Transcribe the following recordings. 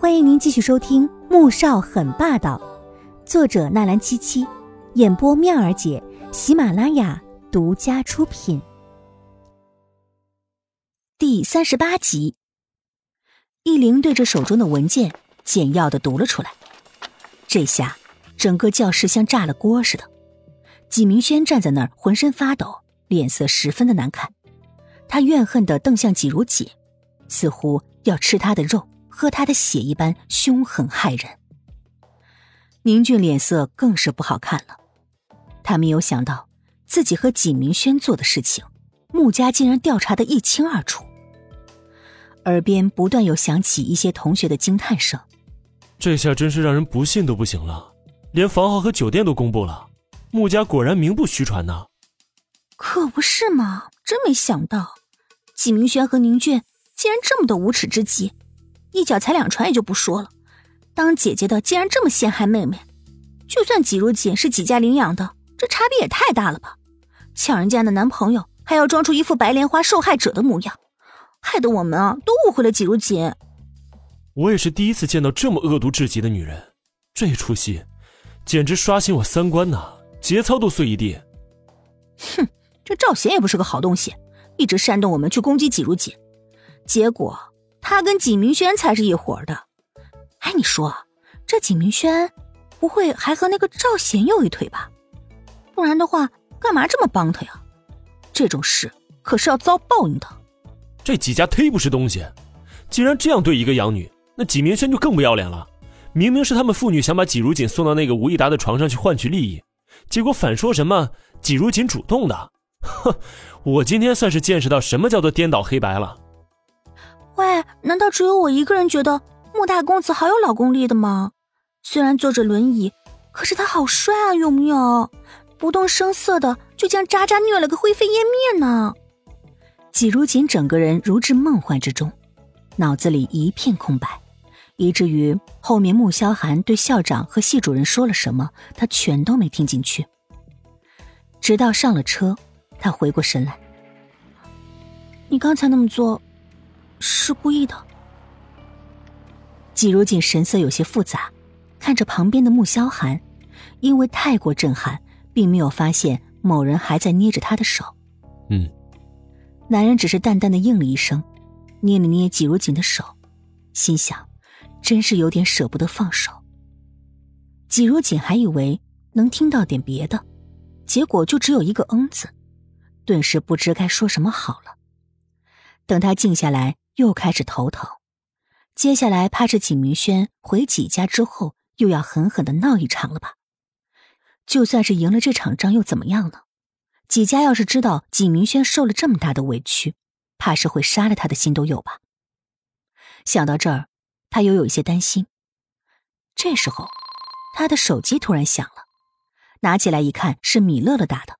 欢迎您继续收听《穆少很霸道》，作者纳兰七七，演播妙儿姐，喜马拉雅独家出品。第三十八集，易灵对着手中的文件简要的读了出来。这下，整个教室像炸了锅似的。纪明轩站在那儿，浑身发抖，脸色十分的难看。他怨恨的瞪向纪如锦，似乎要吃他的肉。喝他的血一般凶狠骇人，宁俊脸色更是不好看了。他没有想到自己和景明轩做的事情，穆家竟然调查的一清二楚。耳边不断有响起一些同学的惊叹声：“这下真是让人不信都不行了，连房号和酒店都公布了，穆家果然名不虚传呐！”可不是嘛，真没想到，景明轩和宁俊竟然这么的无耻之极。一脚踩两船也就不说了，当姐姐的竟然这么陷害妹妹，就算季如锦是几家领养的，这差别也太大了吧！抢人家的男朋友，还要装出一副白莲花受害者的模样，害得我们啊都误会了季如锦。我也是第一次见到这么恶毒至极的女人，这出戏简直刷新我三观呐，节操都碎一地。哼，这赵贤也不是个好东西，一直煽动我们去攻击季如锦，结果。他跟景明轩才是一伙的，哎，你说这景明轩不会还和那个赵贤有一腿吧？不然的话，干嘛这么帮他呀？这种事可是要遭报应的。这几家忒不是东西，既然这样对一个养女，那景明轩就更不要脸了。明明是他们父女想把纪如锦送到那个吴亦达的床上去换取利益，结果反说什么纪如锦主动的。哼，我今天算是见识到什么叫做颠倒黑白了。喂，难道只有我一个人觉得穆大公子好有老公力的吗？虽然坐着轮椅，可是他好帅啊，有没有？不动声色的就将渣渣虐了个灰飞烟灭呢。季如锦整个人如至梦幻之中，脑子里一片空白，以至于后面穆萧寒对校长和系主任说了什么，他全都没听进去。直到上了车，他回过神来，你刚才那么做。是故意的。季如锦神色有些复杂，看着旁边的穆萧寒，因为太过震撼，并没有发现某人还在捏着他的手。嗯，男人只是淡淡的应了一声，捏了捏季如锦的手，心想，真是有点舍不得放手。季如锦还以为能听到点别的，结果就只有一个“嗯”字，顿时不知该说什么好了。等他静下来。又开始头疼，接下来怕是景明轩回纪家之后又要狠狠的闹一场了吧？就算是赢了这场仗又怎么样呢？纪家要是知道景明轩受了这么大的委屈，怕是会杀了他的心都有吧？想到这儿，他又有一些担心。这时候，他的手机突然响了，拿起来一看是米乐乐打的，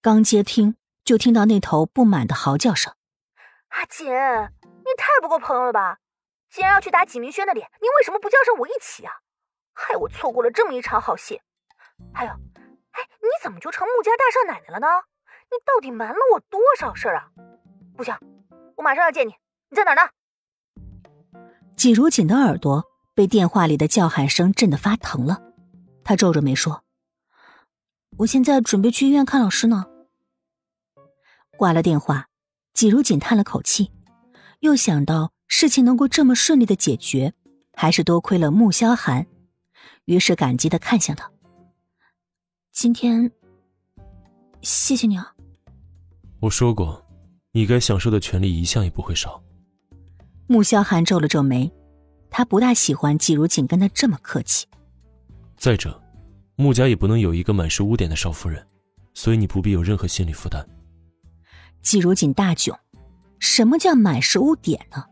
刚接听就听到那头不满的嚎叫声：“阿锦！”你太不够朋友了吧！既然要去打纪明轩的脸，你为什么不叫上我一起啊？害我错过了这么一场好戏。还有，哎，你怎么就成穆家大少奶奶了呢？你到底瞒了我多少事儿啊？不行，我马上要见你。你在哪儿呢？季如锦的耳朵被电话里的叫喊声震得发疼了，他皱着眉说：“我现在准备去医院看老师呢。”挂了电话，季如锦叹了口气。又想到事情能够这么顺利的解决，还是多亏了穆萧寒，于是感激的看向他。今天，谢谢你啊。我说过，你该享受的权利一向也不会少。穆萧寒皱了皱眉，他不大喜欢季如锦跟他这么客气。再者，穆家也不能有一个满是污点的少夫人，所以你不必有任何心理负担。季如锦大窘。什么叫满是污点呢？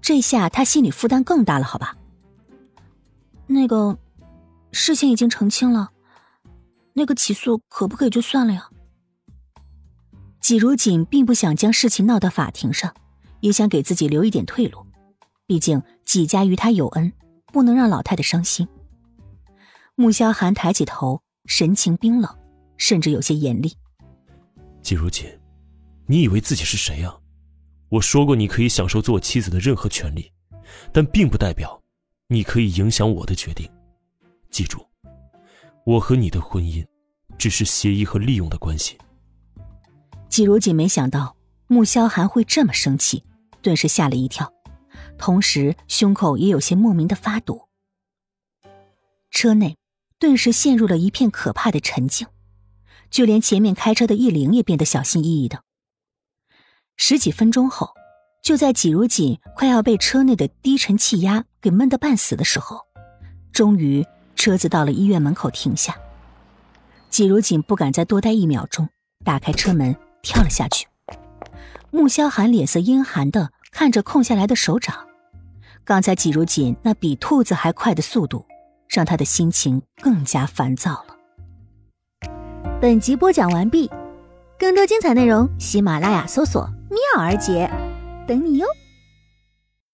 这下他心里负担更大了，好吧？那个，事情已经澄清了，那个起诉可不可以就算了呀？季如锦并不想将事情闹到法庭上，也想给自己留一点退路，毕竟季家与他有恩，不能让老太太伤心。穆萧寒抬起头，神情冰冷，甚至有些严厉。季如锦，你以为自己是谁呀？我说过，你可以享受做我妻子的任何权利，但并不代表你可以影响我的决定。记住，我和你的婚姻只是协议和利用的关系。季如锦没想到穆萧寒会这么生气，顿时吓了一跳，同时胸口也有些莫名的发堵。车内顿时陷入了一片可怕的沉静，就连前面开车的易灵也变得小心翼翼的。十几分钟后，就在季如锦快要被车内的低沉气压给闷得半死的时候，终于车子到了医院门口停下。季如锦不敢再多待一秒钟，打开车门跳了下去。穆萧寒脸色阴寒的看着空下来的手掌，刚才季如锦那比兔子还快的速度。让他的心情更加烦躁了。本集播讲完毕，更多精彩内容，喜马拉雅搜索“妙儿姐”，等你哟。